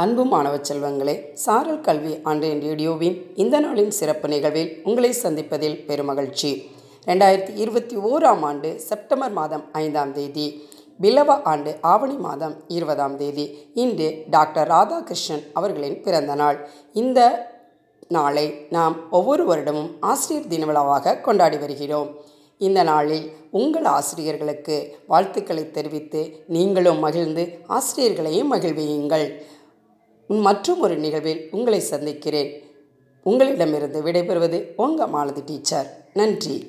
அன்பு மாணவ செல்வங்களே சாரல் கல்வி ஆன்லைன் ரேடியோவின் இந்த நாளின் சிறப்பு நிகழ்வில் உங்களை சந்திப்பதில் பெருமகிழ்ச்சி. ரெண்டாயிரத்தி இருபத்தி ஓராம் ஆண்டு செப்டம்பர் மாதம் ஐந்தாம் தேதி பிலவ ஆண்டு ஆவணி மாதம் இருபதாம் தேதி இன்று டாக்டர் ராதாகிருஷ்ணன் அவர்களின் பிறந்த நாள். இந்த நாளை நாம் ஒவ்வொரு வருடமும் ஆசிரியர் தின விழாவாக கொண்டாடி வருகிறோம். இந்த நாளில் உங்கள் ஆசிரியர்களுக்கு வாழ்த்துக்களை தெரிவித்து நீங்களும் மகிழ்ந்து ஆசிரியர்களையும் மகிழ்வியுங்கள். மற்றும் ஒரு நிகழ்வில் உங்களை சந்திக்கிறேன். உங்களிடமிருந்து விடைபெறுவது உங்கள் மாலதி டீச்சர். நன்றி.